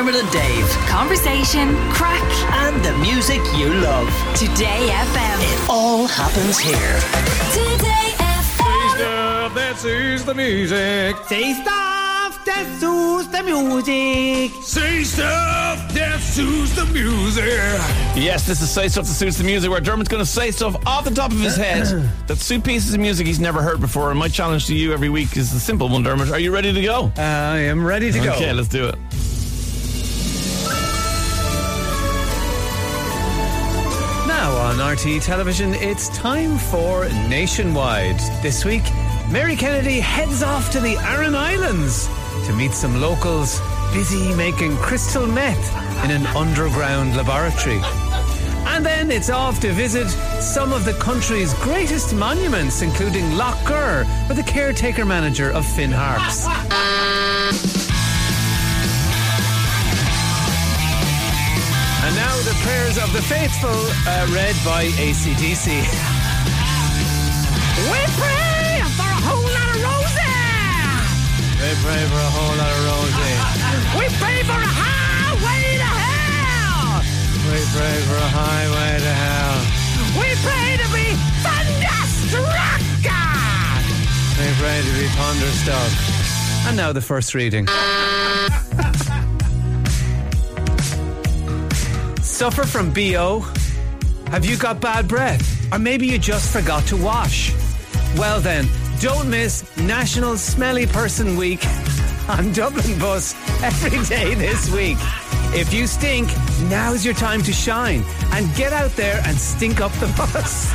Dermot and Dave. Conversation, crack, And the music you love. Today FM. It all happens here. Today FM. Taste stuff that suits the music. Taste stuff that suits the music. Say stuff that suits the music. Yes, this is Say Stuff That Suits the Music, where Dermot's going to say stuff off the top of his head that suit pieces of music he's never heard before. And my challenge to you every week is the simple one, Dermot. Are you ready to go? I am ready to go. Okay, let's do it. On RT television, it's time for Nationwide. This week, Mary Kennedy heads off to the Aran Islands to meet some locals busy making crystal meth in an underground laboratory. And then it's off to visit some of the country's greatest monuments, including Loch Gur, with the caretaker manager of Finn Harps. And now the prayers of the faithful, uh, read by ACDC. We pray for a whole lot of roses. We pray for a whole lot of roses. we pray for a highway to hell. We pray for a highway to hell. We pray to be thunderstruck. We pray to be thunderstruck. And now the first reading. Suffer from BO? Have you got bad breath? Or maybe you just forgot to wash? Well then, don't miss National Smelly Person Week on Dublin Bus every day this week. If you stink, now's your time to shine and get out there and stink up the bus.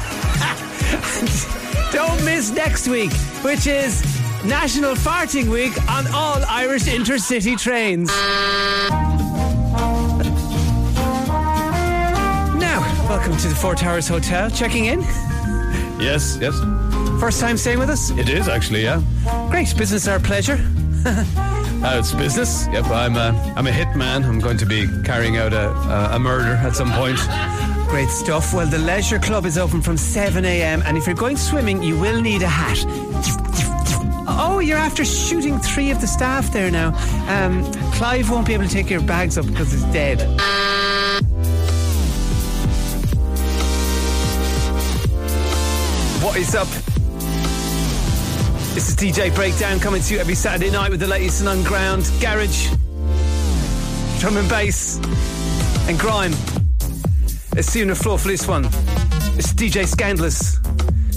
Don't miss next week, which is National Farting Week on all Irish intercity trains. Welcome to the Four Towers Hotel. Checking in. Yes, yes. First time staying with us? It is actually, yeah. Great. Business our pleasure. Uh, it's business. Yep, I'm a, I'm a hitman. I'm going to be carrying out a, a, a murder at some point. Great stuff. Well, the Leisure Club is open from 7 a.m. and if you're going swimming, you will need a hat. Oh, you're after shooting three of the staff there now. Um, Clive won't be able to take your bags up because he's dead. What is up? This is DJ Breakdown coming to you every Saturday night with the latest and underground garage, drum and bass, and grime. Let's see you on the floor for this one. It's DJ Scandalous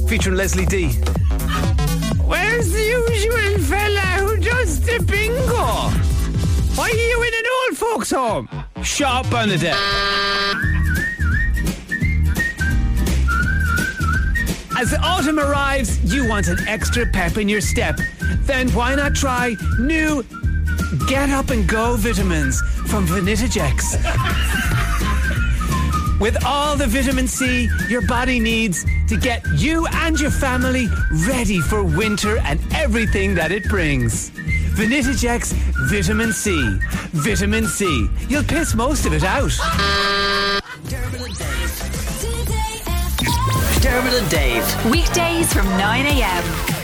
featuring Leslie D. Where's the usual fella who does the bingo? Why are you in an old folks' home? Shut up, Bernadette. As autumn arrives, you want an extra pep in your step. Then why not try new Get Up and Go vitamins from Vanitagex? With all the vitamin C your body needs to get you and your family ready for winter and everything that it brings. Vanitagex Vitamin C. Vitamin C. You'll piss most of it out. Dermot and Dave. Weekdays from 9 a.m.